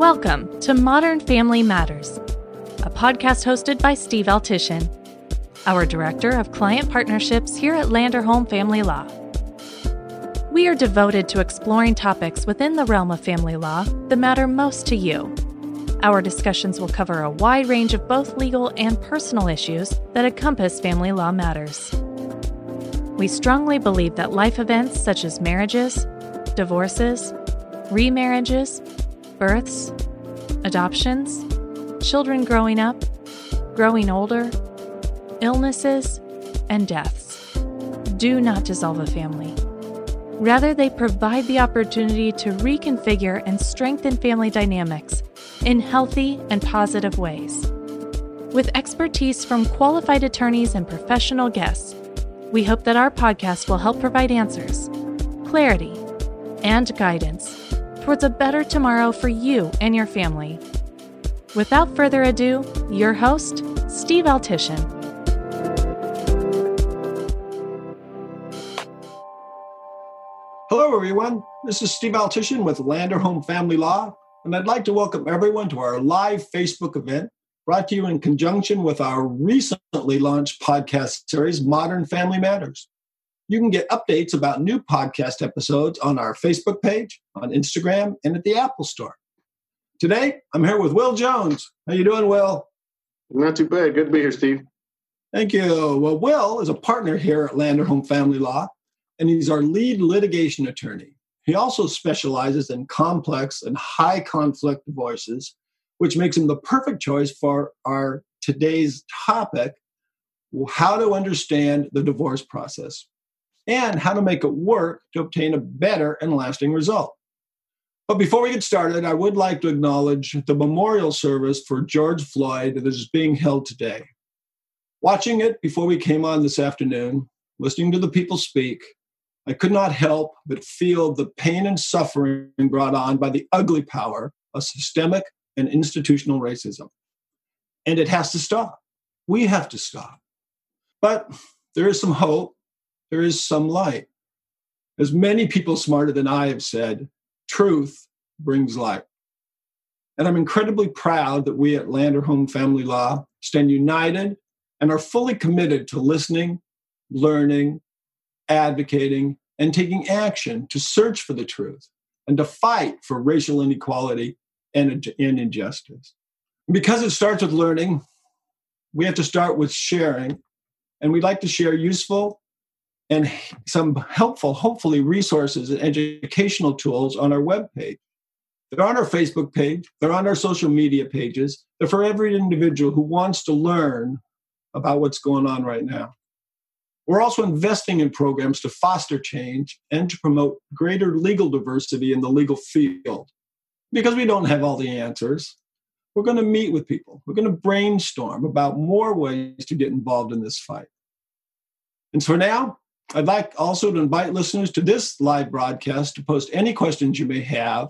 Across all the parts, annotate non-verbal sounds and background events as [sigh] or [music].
Welcome to Modern Family Matters, a podcast hosted by Steve Altishin, our Director of Client Partnerships here at Landerholm Family Law. We are devoted to exploring topics within the realm of family law that matter most to you. Our discussions will cover a wide range of both legal and personal issues that encompass family law matters. We strongly believe that life events such as marriages, divorces, remarriages, births, adoptions, children growing up, growing older, illnesses, and deaths do not dissolve a family. Rather, they provide the opportunity to reconfigure and strengthen family dynamics in healthy and positive ways. With expertise from qualified attorneys and professional guests, we hope that our podcast will help provide answers, clarity, and guidance towards a better tomorrow for you and your family. Without further ado, your host, Steve Altishin. Hello, everyone. This is Steve Altishin with Landerholm Family Law, and I'd like to welcome everyone to our live Facebook event brought to you in conjunction with our recently launched podcast series, Modern Family Matters. You can get updates about new podcast episodes on our Facebook page, on Instagram, and at the Apple Store. Today, I'm here with Will Jones. How you doing, Will? Not too bad. Good to be here, Steve. Thank you. Well, Will is a partner here at Landerholm Family Law, and he's our lead litigation attorney. He also specializes in complex and high conflict divorces which makes him the perfect choice for our today's topic how to understand the divorce process and how to make it work to obtain a better and lasting result. But before we get started, I would like to acknowledge the memorial service for George Floyd that is being held today. Watching it before we came on this afternoon, listening to the people speak, I could not help but feel the pain and suffering brought on by the ugly power of systemic and institutional racism. And it has to stop. We have to stop. But there is some hope, there is some light. As many people smarter than I have said, truth brings light. And I'm incredibly proud that we at Landerholm Family Law stand united and are fully committed to listening, learning, advocating, and taking action to search for the truth and to fight for racial inequality and, and injustice. Because it starts with learning, we have to start with sharing. And we'd like to share useful and some helpful, hopefully, resources and educational tools on our webpage. They're on our Facebook page, they're on our social media pages. They're for every individual who wants to learn about what's going on right now. We're also investing in programs to foster change and to promote greater legal diversity in the legal field because we don't have all the answers. We're going to meet with people. We're going to brainstorm about more ways to get involved in this fight. And for now, I'd like also to invite listeners to this live broadcast to post any questions you may have.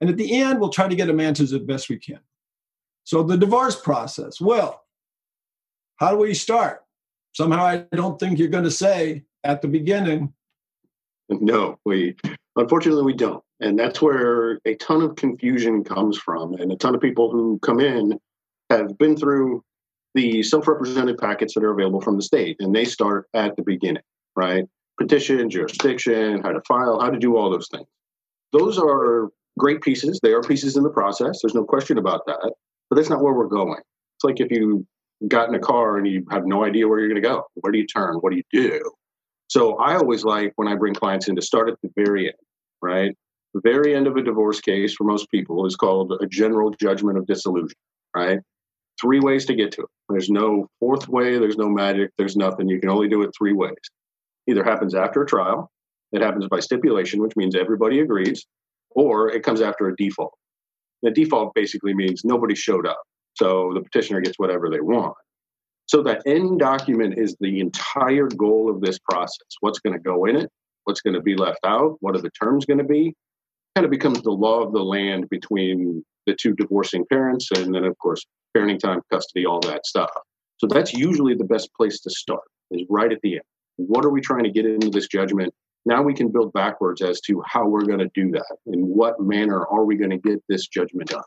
And at the end, we'll try to get them answers as best we can. So, the divorce process. Well, how do we start? Somehow, I don't think you're going to say at the beginning. No, we unfortunately we don't. And that's where a ton of confusion comes from. And a ton of people who come in have been through the self represented packets that are available from the state, and they start at the beginning, right? Petition, jurisdiction, how to file, how to do all those things. Those are great pieces. They are pieces in the process. There's no question about that. But that's not where we're going. It's like if you got in a car and you have no idea where you're going to go. Where do you turn? What do you do? So I always like when I bring clients in to start at the very end, right? The very end of a divorce case for most people is called a general judgment of dissolution, right? Three ways to get to it. There's no fourth way, there's no magic, there's nothing. You can only do it three ways. Either happens after a trial, it happens by stipulation, which means everybody agrees, or it comes after a default. The default basically means nobody showed up. So the petitioner gets whatever they want. So that end document is the entire goal of this process. What's going to go in it? What's going to be left out? What are the terms going to be? kind of becomes the law of the land between the two divorcing parents and then of course parenting time custody all that stuff so that's usually the best place to start is right at the end what are we trying to get into this judgment now we can build backwards as to how we're going to do that in what manner are we going to get this judgment done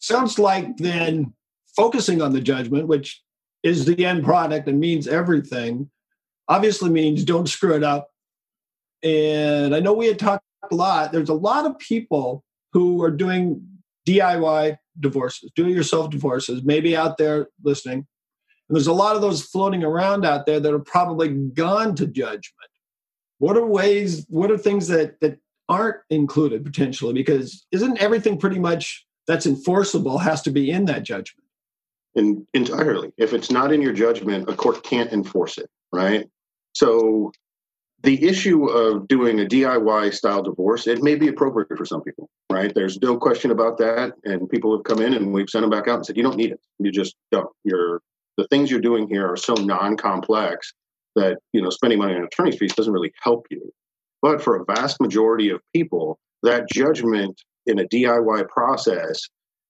sounds like then focusing on the judgment, which is the end product and means everything, obviously means don't screw it up. And I know we had talked a lot. There's a lot of people who are doing DIY divorces, do it yourself divorces, maybe out there listening. And there's a lot of those floating around out there that are probably gone to judgment. What are ways, what are things that, that aren't included potentially? Because isn't everything pretty much that's enforceable has to be in that judgment? Entirely. If it's not in your judgment, a court can't enforce it, right? So the issue of doing a DIY style divorce, it may be appropriate for some people, right? There's no question about that. And people have come in and we've sent them back out and said, you don't need it. You just don't. You're the things you're doing here are so non-complex that you know spending money on attorney's fees doesn't really help you. But for a vast majority of people, that judgment in a DIY process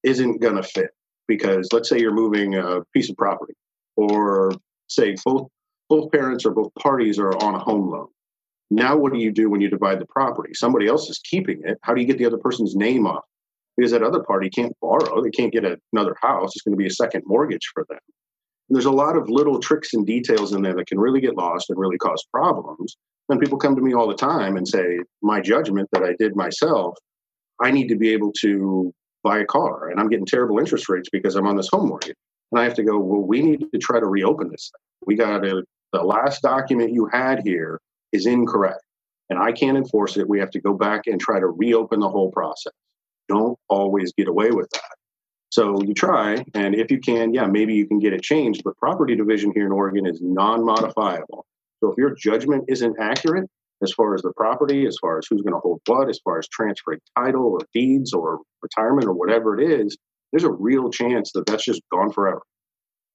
isn't going to fit because let's say you're moving a piece of property, or say both both parents or both parties are on a home loan now, what do you do when you divide the property? Somebody else is keeping it. How do you get the other person's name off? Because that other party can't borrow, they can't get another house. It's going to be a second mortgage for them. And there's a lot of little tricks and details in there that can really get lost and really cause problems. And people come to me all the time and say, My judgment that I did myself, I need to be able to buy a car. And I'm getting terrible interest rates because I'm on this home mortgage. And I have to go, Well, we need to try to reopen this. We got to, the last document you had here is incorrect and I can't enforce it, we have to go back and try to reopen the whole process. Don't always get away with that. So you try, and if you can, yeah, maybe you can get it changed. But property division here in Oregon is non modifiable. So if your judgment isn't accurate as far as the property, as far as who's going to hold what, as far as transferring title or deeds or retirement or whatever it is, there's a real chance that that's just gone forever.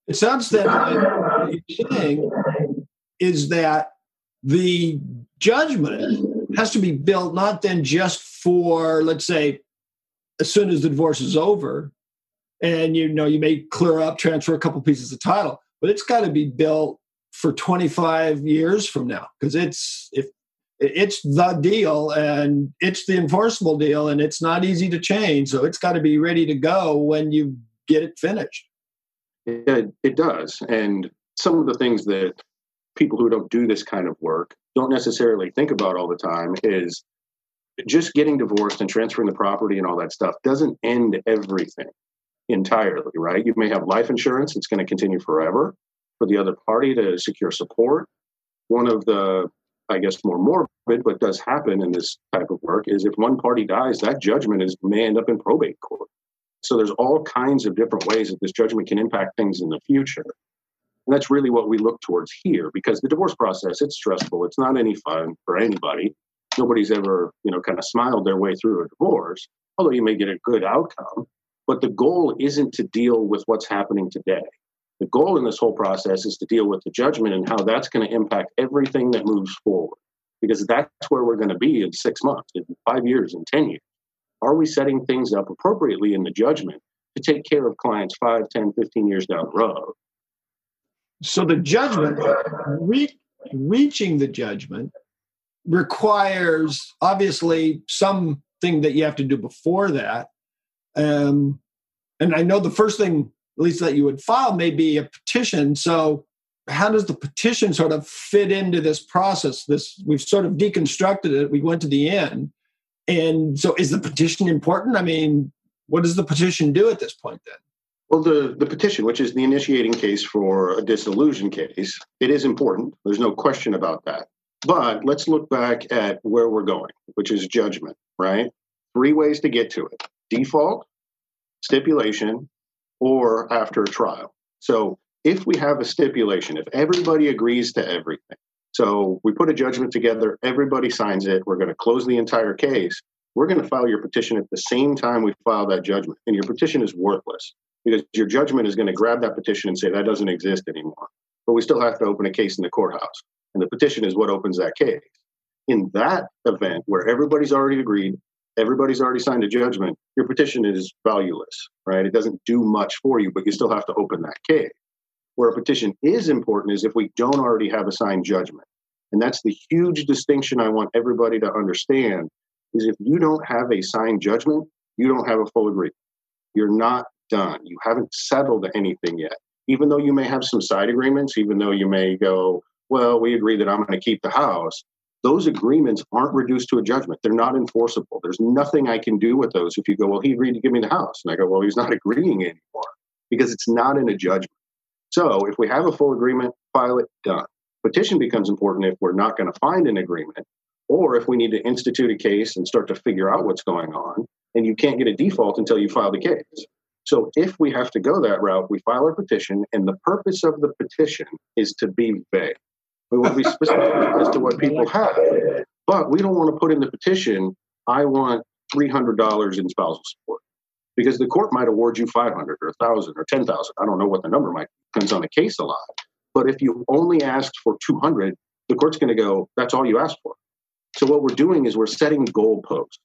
It sounds that what you're saying is that the judgment has to be built not then just for, let's say, as soon as the divorce is over, and you know you may clear up, transfer a couple pieces of title, but it's got to be built for 25 years from now because it's if it's the deal and it's the enforceable deal and it's not easy to change so it's got to be ready to go when you get it finished. It, it does and some of the things that people who don't do this kind of work don't necessarily think about all the time is just getting divorced and transferring the property and all that stuff doesn't end everything entirely, right? You may have life insurance, it's going to continue forever for the other party to secure support. One of the, I guess, more morbid, but does happen in this type of work is if one party dies, that judgment is may end up in probate court. So there's all kinds of different ways that this judgment can impact things in the future. And that's really what we look towards here because the divorce process, it's stressful. It's not any fun for anybody. Nobody's ever, you know, kind of smiled their way through a divorce, although you may get a good outcome. But the goal isn't to deal with what's happening today. The goal in this whole process is to deal with the judgment and how that's going to impact everything that moves forward. Because that's where we're going to be in six months, in five years, in 10 years. Are we setting things up appropriately in the judgment to take care of clients 5, 10, 15 years down the road? So the judgment, re- reaching the judgment, requires obviously something that you have to do before that. Um, and I know the first thing, at least that you would file, may be a petition. So how does the petition sort of fit into this process? This we've sort of deconstructed it. We went to the end, and so is the petition important? I mean, what does the petition do at this point then? Well, the, the petition, which is the initiating case for a dissolution case, it is important. There's no question about that. But let's look back at where we're going, which is judgment, right? Three ways to get to it default, stipulation, or after a trial. So if we have a stipulation, if everybody agrees to everything, so we put a judgment together, everybody signs it, we're going to close the entire case, we're going to file your petition at the same time we file that judgment. And your petition is worthless because your judgment is going to grab that petition and say that doesn't exist anymore. But we still have to open a case in the courthouse. And the petition is what opens that case. In that event where everybody's already agreed, everybody's already signed a judgment, your petition is valueless, right? It doesn't do much for you, but you still have to open that case. Where a petition is important is if we don't already have a signed judgment. And that's the huge distinction I want everybody to understand is if you don't have a signed judgment, you don't have a full agreement. You're not done. You haven't settled anything yet. Even though you may have some side agreements, even though you may go, well, we agree that I'm going to keep the house, those agreements aren't reduced to a judgment. They're not enforceable. There's nothing I can do with those if you go, well, he agreed to give me the house. And I go, well, he's not [laughs] agreeing anymore because it's not in a judgment. So if we have a full agreement, file it, done. Petition becomes important if we're not going to find an agreement or if we need to institute a case and start to figure out what's going on. And you can't get a default until you file the case. So if we have to go that route, we file a petition, and the purpose of the petition is to be vague. We want to be specific as to what people have. But we don't want to put in the petition, I want $300 in spousal support. Because the court might award you 500 or 1000 or 10,000. I don't know what the number might. Depends on the case a lot. But if you only asked for 200, the court's going to go, that's all you asked for. So what we're doing is we're setting goalposts.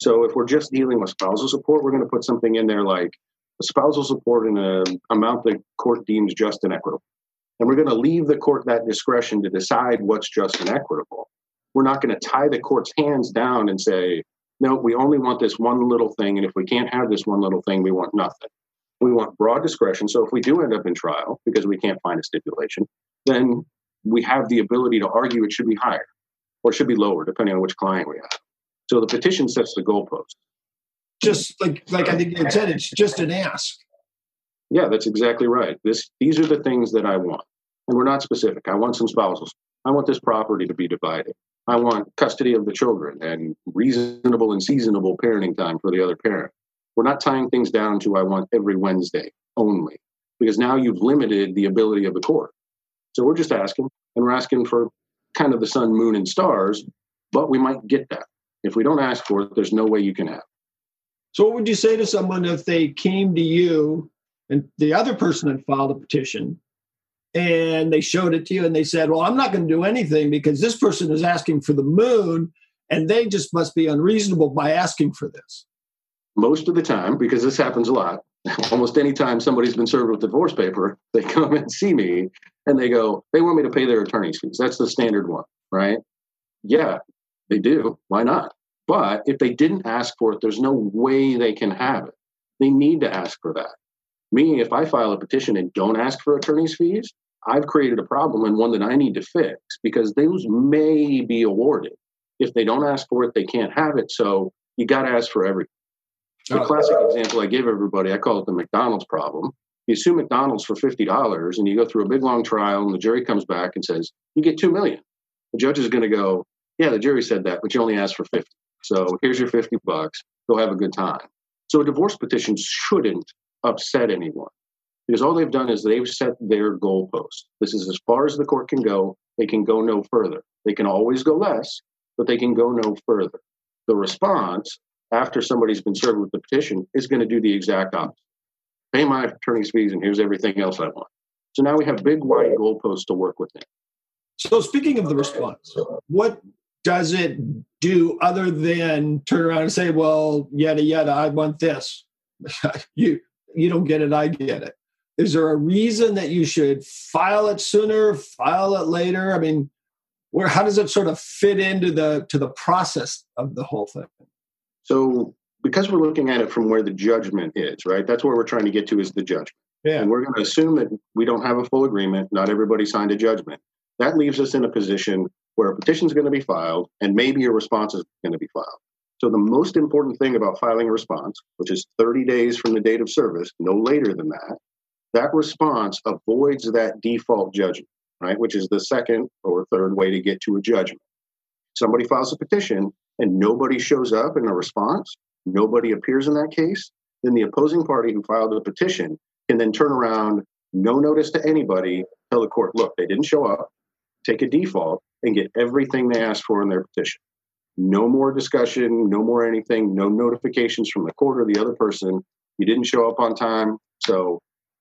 So if we're just dealing with spousal support, we're going to put something in there like spousal support in an amount the court deems just and equitable. And we're going to leave the court that discretion to decide what's just and equitable. We're not going to tie the court's hands down and say, no, we only want this one little thing. And if we can't have this one little thing, we want nothing. We want broad discretion. So if we do end up in trial because we can't find a stipulation, then we have the ability to argue it should be higher or should be lower, depending on which client we have. So the petition sets the goalpost just like like I think you said, it's just an ask. Yeah, that's exactly right. This these are the things that I want. And we're not specific. I want some spousals. I want this property to be divided. I want custody of the children and reasonable and seasonable parenting time for the other parent. We're not tying things down to I want every Wednesday only, because now you've limited the ability of the court. So we're just asking, and we're asking for kind of the sun, moon, and stars, but we might get that. If we don't ask for it, there's no way you can have. So, what would you say to someone if they came to you and the other person had filed a petition and they showed it to you and they said, Well, I'm not going to do anything because this person is asking for the moon and they just must be unreasonable by asking for this? Most of the time, because this happens a lot, [laughs] almost any time somebody's been served with divorce paper, [laughs] they come and see me and they go, They want me to pay their attorney's fees. That's the standard one, right? Yeah, they do. Why not? But if they didn't ask for it, there's no way they can have it. They need to ask for that. Meaning, if I file a petition and don't ask for attorney's fees, I've created a problem and one that I need to fix because those may be awarded. If they don't ask for it, they can't have it. So you got to ask for everything. The oh. classic example I give everybody, I call it the McDonald's problem. You sue McDonald's for $50 and you go through a big long trial and the jury comes back and says, you get 2 million. The judge is going to go, yeah, the jury said that, but you only asked for 50. So here's your 50 bucks. Go have a good time. So a divorce petition shouldn't upset anyone because all they've done is they've set their goalpost. This is as far as the court can go. They can go no further. They can always go less, but they can go no further. The response after somebody's been served with the petition is going to do the exact opposite. Pay my attorney's fees, and here's everything else I want. So now we have big, wide goalposts to work within. So, speaking of the response, what does it do other than turn around and say, well, yada yada, I want this. [laughs] you you don't get it, I get it. Is there a reason that you should file it sooner, file it later? I mean, where how does it sort of fit into the to the process of the whole thing? So because we're looking at it from where the judgment is, right? That's where we're trying to get to is the judgment. Yeah. And we're going to assume that we don't have a full agreement. Not everybody signed a judgment. That leaves us in a position where a petition is going to be filed and maybe a response is going to be filed. So the most important thing about filing a response, which is 30 days from the date of service, no later than that, that response avoids that default judgment, right? Which is the second or third way to get to a judgment. Somebody files a petition and nobody shows up in a response, nobody appears in that case, then the opposing party who filed the petition can then turn around, no notice to anybody, tell the court, look, they didn't show up, take a default, and get everything they asked for in their petition. No more discussion, no more anything, no notifications from the court or the other person. You didn't show up on time, so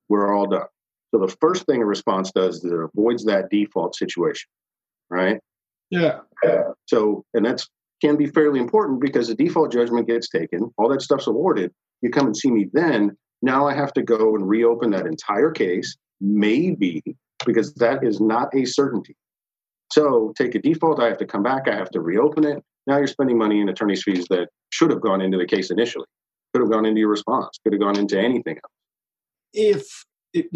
we're all done. So the first thing a response does is it avoids that default situation, right? Yeah. Uh, so, and that's can be fairly important because the default judgment gets taken, all that stuff's awarded. You come and see me then. Now I have to go and reopen that entire case, maybe because that is not a certainty. So take a default, I have to come back, I have to reopen it. Now you're spending money in attorney's fees that should have gone into the case initially. Could have gone into your response. Could have gone into anything else. If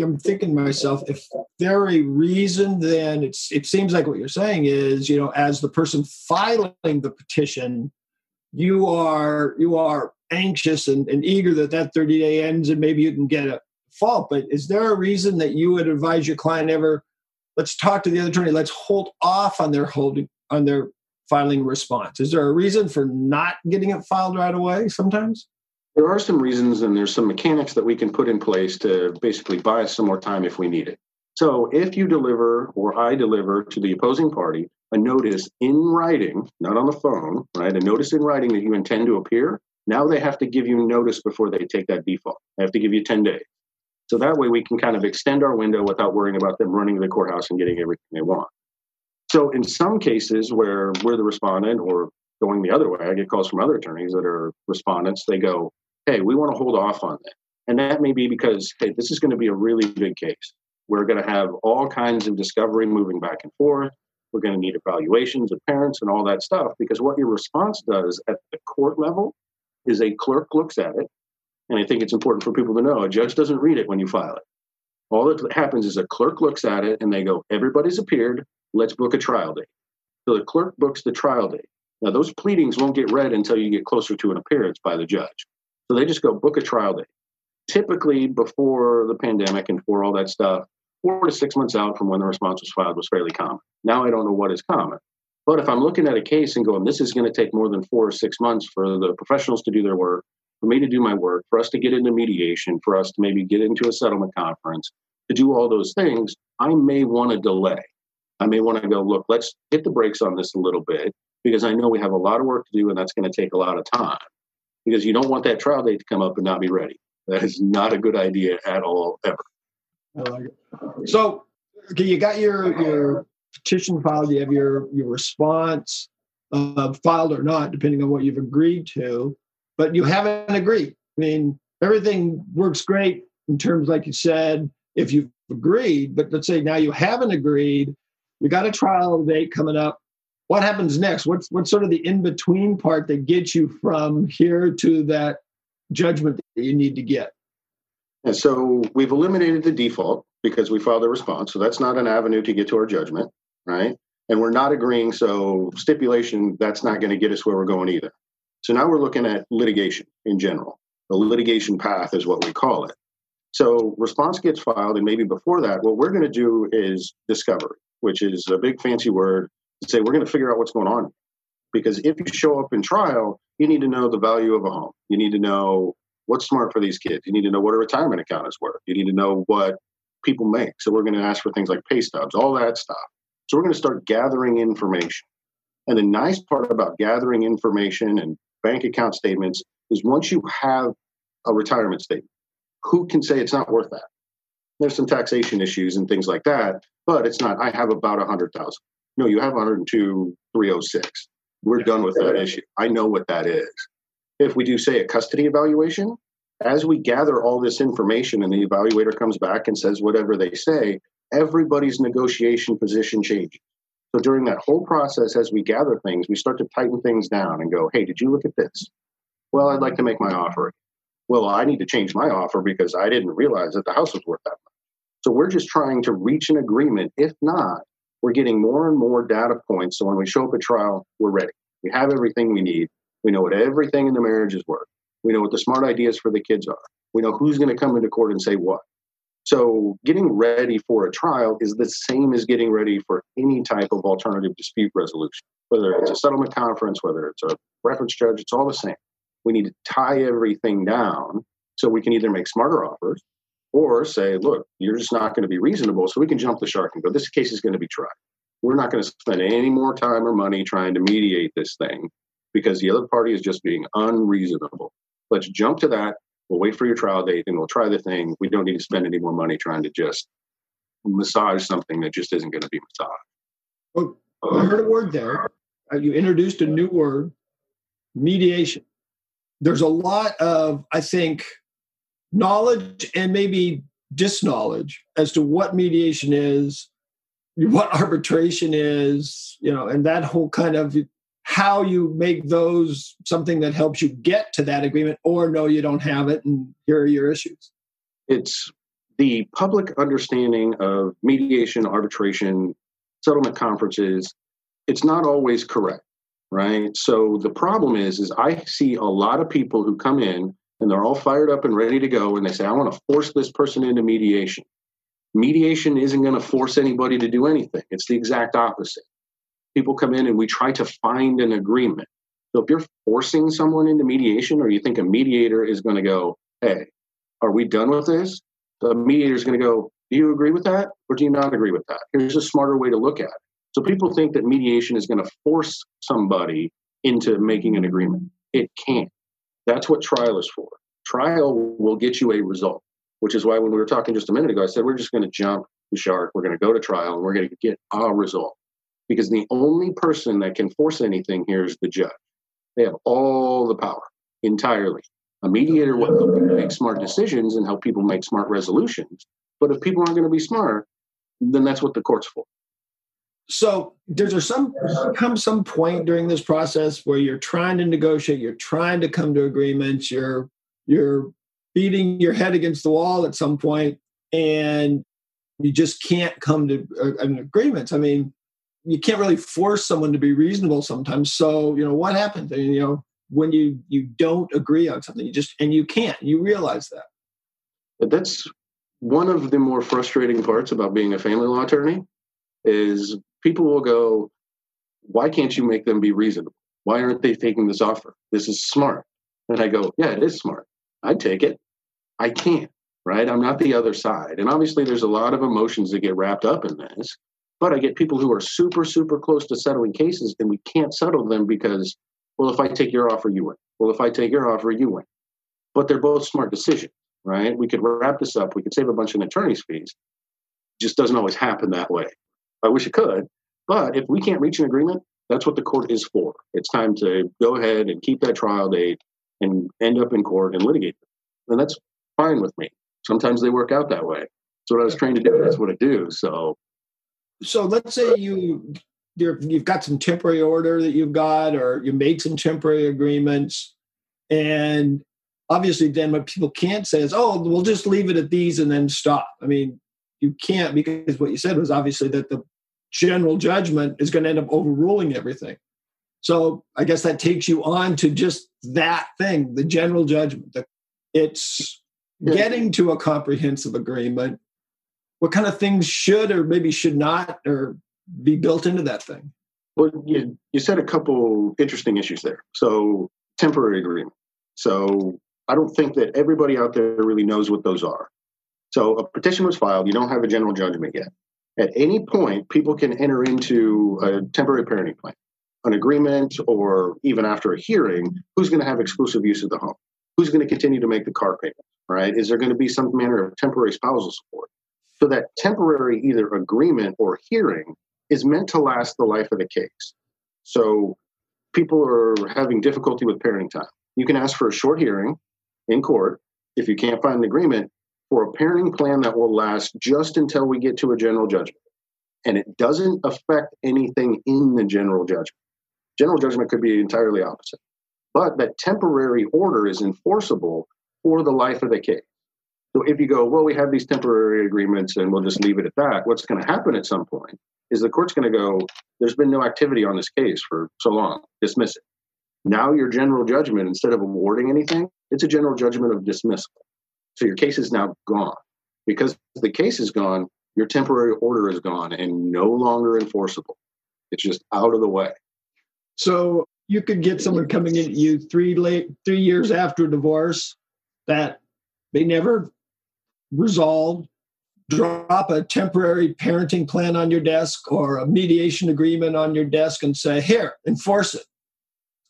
I'm thinking to myself, if there a reason, then it's it seems like what you're saying is, you know, as the person filing the petition, you are you are anxious and, and eager that that 30 day ends and maybe you can get a fault. But is there a reason that you would advise your client ever? Let's talk to the other attorney. Let's hold off on their holding on their filing response. Is there a reason for not getting it filed right away? Sometimes. There are some reasons and there's some mechanics that we can put in place to basically buy us some more time if we need it. So if you deliver or I deliver to the opposing party a notice in writing, not on the phone, right? A notice in writing that you intend to appear, now they have to give you notice before they take that default. They have to give you 10 days. So that way we can kind of extend our window without worrying about them running to the courthouse and getting everything they want. So in some cases where we're the respondent or going the other way, I get calls from other attorneys that are respondents. They go, hey, we want to hold off on that. And that may be because, hey, this is going to be a really big case. We're going to have all kinds of discovery moving back and forth. We're going to need evaluations of parents and all that stuff because what your response does at the court level is a clerk looks at it. And I think it's important for people to know a judge doesn't read it when you file it. All that happens is a clerk looks at it and they go, everybody's appeared. Let's book a trial date. So the clerk books the trial date. Now, those pleadings won't get read until you get closer to an appearance by the judge. So they just go book a trial date. Typically, before the pandemic and for all that stuff, four to six months out from when the response was filed was fairly common. Now I don't know what is common. But if I'm looking at a case and going, this is going to take more than four or six months for the professionals to do their work, for me to do my work, for us to get into mediation, for us to maybe get into a settlement conference, to do all those things, I may want to delay. I may want to go, look, let's hit the brakes on this a little bit because I know we have a lot of work to do and that's going to take a lot of time because you don't want that trial date to come up and not be ready. That is not a good idea at all, ever. So, you got your your petition filed. You have your your response uh, filed or not, depending on what you've agreed to. But you haven't agreed. I mean, everything works great in terms, like you said, if you've agreed. But let's say now you haven't agreed. You got a trial date coming up what happens next? What's what's sort of the in between part that gets you from here to that judgment that you need to get? And so we've eliminated the default because we filed a response. So that's not an avenue to get to our judgment, right? And we're not agreeing. So stipulation, that's not going to get us where we're going either. So now we're looking at litigation in general. The litigation path is what we call it. So response gets filed, and maybe before that, what we're going to do is discovery, which is a big fancy word to say, we're going to figure out what's going on. Because if you show up in trial, you need to know the value of a home. You need to know what's smart for these kids. You need to know what a retirement account is worth. You need to know what people make. So we're going to ask for things like pay stubs, all that stuff. So we're going to start gathering information. And the nice part about gathering information and bank account statements is once you have a retirement statement, who can say it's not worth that? There's some taxation issues and things like that, but it's not. I have about a hundred thousand. No, you have 102, 306. We're done with that issue. I know what that is. If we do, say, a custody evaluation, as we gather all this information and the evaluator comes back and says whatever they say, everybody's negotiation position changes. So during that whole process, as we gather things, we start to tighten things down and go, hey, did you look at this? Well, I'd like to make my offer. Well, I need to change my offer because I didn't realize that the house was worth that much. So we're just trying to reach an agreement. If not, we're getting more and more data points. So when we show up at trial, we're ready. We have everything we need. We know what everything in the marriage is worth. We know what the smart ideas for the kids are. We know who's going to come into court and say what. So getting ready for a trial is the same as getting ready for any type of alternative dispute resolution, whether it's a settlement conference, whether it's a reference judge, it's all the same. We need to tie everything down so we can either make smarter offers or say, look, you're just not going to be reasonable. So we can jump the shark and go, this case is going to be tried. We're not going to spend any more time or money trying to mediate this thing because the other party is just being unreasonable. Let's jump to that. We'll wait for your trial date and we'll try the thing. We don't need to spend any more money trying to just massage something that just isn't going to be massaged. Well, I heard a word there. Uh, you introduced a new word mediation. There's a lot of, I think, knowledge and maybe disknowledge as to what mediation is, what [laughs] arbitration is, you know, and that whole kind of how you make those something that helps you get to that agreement, or no, you don't have it, and here are your issues. It's the public understanding of mediation, arbitration, settlement conferences. It's not always correct, right? So the problem is, is I see a lot of people who come in and they're all fired up and ready to go, and they say, "I want to force this person into mediation." Mediation isn't going to force anybody to do anything. It's the exact opposite people come in and we try to find an agreement. So if you're forcing someone into mediation or you think a mediator is going to go, hey, are we done with this? The mediator is going to go, do you agree with that or do you not agree with that? Here's a smarter way to look at it. So people think that mediation is going to force somebody into making an agreement. It can't. That's what trial is for. Trial will get you a result, which is why when we were talking just a minute ago, I said we're just going to jump the shark. We're going to go to trial and we're going to get a result because the only person that can force anything here is the judge. They have all the power entirely. A mediator will help you make smart decisions and help people make smart resolutions. But if people aren't going to be smart, then that's what the court's for. So does there some come some point during this process where you're trying to negotiate, you're trying to come to agreements, you're you're beating your head against the wall at some point, and you just can't come to an agreement. I mean, you can't really force someone to be reasonable sometimes. So, you know, what happens? And, you know, when you you don't agree on something, you just and you can't. You realize that. But that's one of the more frustrating parts about being a family law attorney is people will go, "Why can't you make them be reasonable? Why aren't they taking this offer? This is smart." And I go, "Yeah, it is smart. I'd take it. I can't." Right? I'm not the other side. And obviously, there's a lot of emotions that get wrapped up in this. But I get people who are super, super close to settling cases and we can't settle them because, well, if I take your offer, you win. Well, if I take your offer, you win. But they're both smart decisions, right? We could wrap this up. We could save a bunch of attorney's fees. It just doesn't always happen that way. I wish it could. But if we can't reach an agreement, that's what the court is for. It's time to go ahead and keep that trial date and end up in court and litigate. And that's fine with me. Sometimes they work out that way. That's what I was trained to do. That's what I do. So so let's say you you have got some temporary order that you've got, or you made some temporary agreements, and obviously, then what people can't say is, "Oh, we'll just leave it at these and then stop." I mean, you can't because what you said was obviously that the general judgment is going to end up overruling everything. So I guess that takes you on to just that thing, the general judgment. The, it's getting to a comprehensive agreement what kind of things should or maybe should not or be built into that thing? Well, you, you said a couple interesting issues there. So, temporary agreement. So, I don't think that everybody out there really knows what those are. So, a petition was filed, you don't have a general judgment yet. At any point, people can enter into a temporary parenting plan, an agreement, or even after a hearing, who's going to have exclusive use of the home? Who's going to continue to make the car payment? Right? Is there going to be some manner of temporary spousal support? So that temporary either agreement or hearing is meant to last the life of the case. So people are having difficulty with parenting time. You can ask for a short hearing in court if you can't find an agreement for a parenting plan that will last just until we get to a general judgment. And it doesn't affect anything in the general judgment. General judgment could be entirely opposite. But that temporary order is enforceable for the life of the case. So if you go, well, we have these temporary agreements and we'll just leave it at that, what's going to happen at some point is the court's going to go, there's been no activity on this case for so long, dismiss it. Now your general judgment, instead of awarding anything, it's a general judgment of dismissal. So your case is now gone. Because the case is gone, your temporary order is gone and no longer enforceable. It's just out of the way. So you could get someone coming in you three late three years after a divorce that they never resolved, drop a temporary parenting plan on your desk or a mediation agreement on your desk and say, here, enforce it.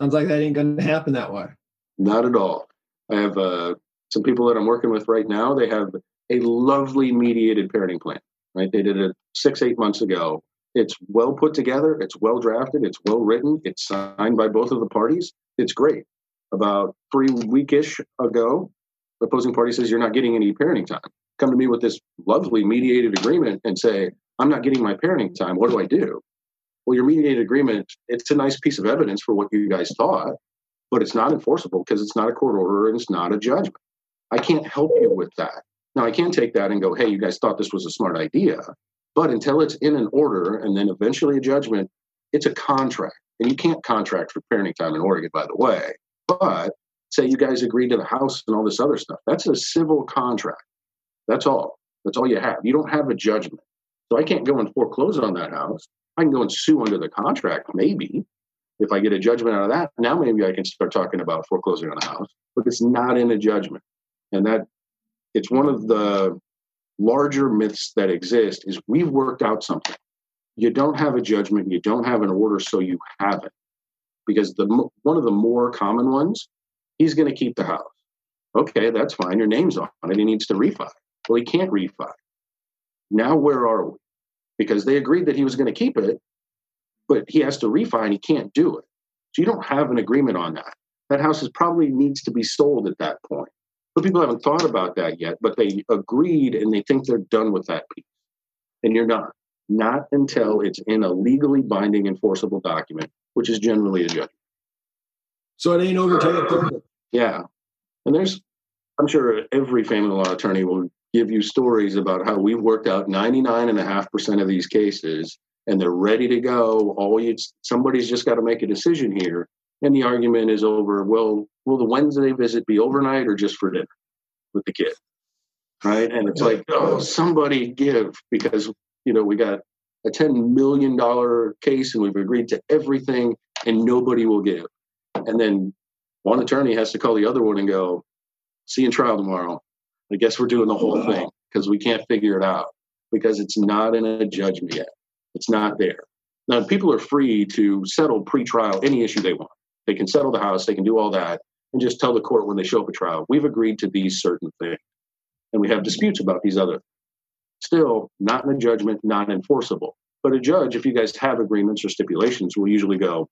Sounds like that ain't going to happen that way. Not at all. I have uh, some people that I'm working with right now. They have a lovely mediated parenting plan, right? They did it six, eight months ago. It's well put together, it's well drafted, it's well written, it's signed by both of the parties. It's great. About three weekish ago, the opposing party says you're not getting any parenting time. Come to me with this lovely mediated agreement and say, I'm not getting my parenting time. What do I do? well, your mediated agreement, it's a nice piece of evidence for what you guys thought, but it's not enforceable because it's not a court order and it's not a judgment. I can't help you with that. Now, I can take that and go, hey, you guys thought this was a smart idea. But until it's in an order and then eventually a judgment, it's a contract. And you can't contract for parenting time in Oregon, by the way. But say you guys agreed to the house and all this other stuff. That's a civil contract. That's all. That's all you have. You don't have a judgment. So I can't go and foreclose on that house. I can go and sue under the contract, maybe. If I get a judgment out of that, now maybe I can start talking about foreclosing on the house. But it's not in a judgment. And that it's one of the larger myths that exist is we've worked out something. You don't have a judgment, you don't have an order, so you have it. Because the one of the more common ones, he's going to keep the house. Okay, that's fine. Your name's on it. He needs to refi. Well, he can't refi. Now where are we? Because they agreed that he was going to keep it, but he has to refi and he can't do it. So you don't have an agreement on that. That house is probably needs to be sold at that point. But people haven't thought about that yet, but they agreed and they think they're done with that piece. And you're not. Not until it's in a legally binding enforceable document, which is generally a judgment. So it ain't over Yeah. And there's I'm sure every family law attorney will give you stories about how we've worked out 99.5% of these cases and they're ready to go. All you, somebody's just got to make a decision here. And the argument is over, well, will the Wednesday visit be overnight or just for dinner with the kid? Right. And it's like, oh, somebody give because, you know, we got a $10 million case and we've agreed to everything and nobody will give. And then one attorney has to call the other one and go, see you in trial tomorrow. I guess we're doing the whole thing because we can't figure it out because it's not in a judgment yet. It's not there. Now, people are free to settle pre-trial any issue they want. They can settle the house, they can do all that, and just tell the court when they show up at trial, we've agreed to these certain things. And we have disputes about these other. Still, not in a judgment, not enforceable. But a judge, if you guys have agreements or stipulations, will usually go,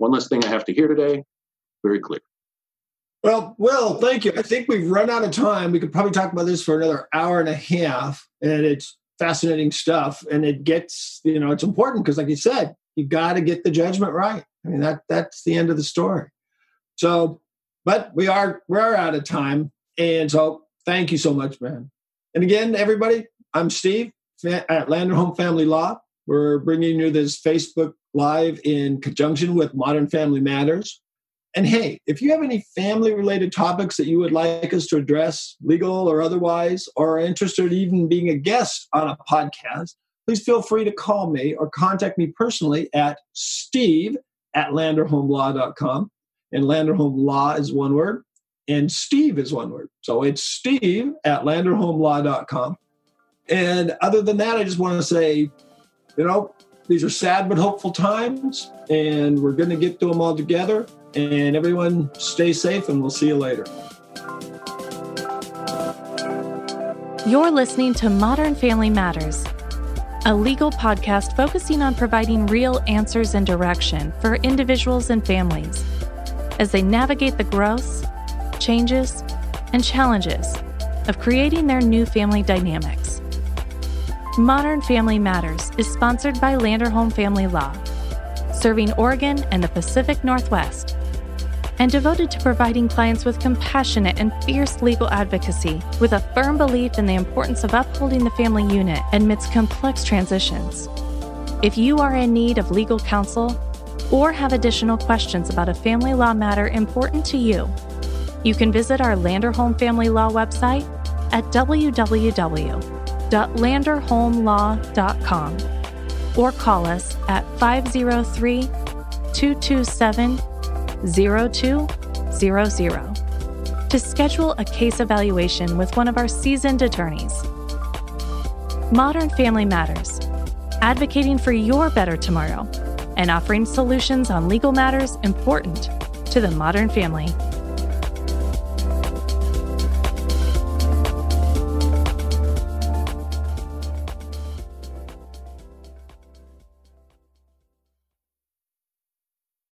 one less thing I have to hear today, very clear. Well, Will, thank you. I think we've run out of time. We could probably talk about this for another hour and a half, and it's fascinating stuff. And it gets, you know, it's important because, like you said, you got to get the judgment right. I mean, that that's the end of the story. So, but we are we are out of time, and so thank you so much, man. And again, everybody, I'm Steve at Landerholm Family Law. We're bringing you this Facebook Live in conjunction with Modern Family Matters. And hey, if you have any family related topics that you would like us to address, legal or otherwise, or are interested in even being a guest on a podcast, please feel free to call me or contact me personally at steve at landerholmlaw.com. And Landerholm Law is one word, and Steve is one word. So it's steve at landerholmlaw.com. And other than that, I just want to say, you know, these are sad but hopeful times, and we're going to get through them all together. And everyone stay safe, and we'll see you later. You're listening to Modern Family Matters, a legal podcast focusing on providing real answers and direction for individuals and families as they navigate the growths, changes, and challenges of creating their new family dynamics. Modern Family Matters is sponsored by Landerholm Family Law, serving Oregon and the Pacific Northwest and devoted to providing clients with compassionate and fierce legal advocacy with a firm belief in the importance of upholding the family unit amidst complex transitions. If you are in need of legal counsel or have additional questions about a family law matter important to you, you can visit our Landerholm Family Law website at www.landerholmlaw.com or call us at 503 227 0200 to schedule a case evaluation with one of our seasoned attorneys. Modern Family Matters, advocating for your better tomorrow and offering solutions on legal matters important to the modern family.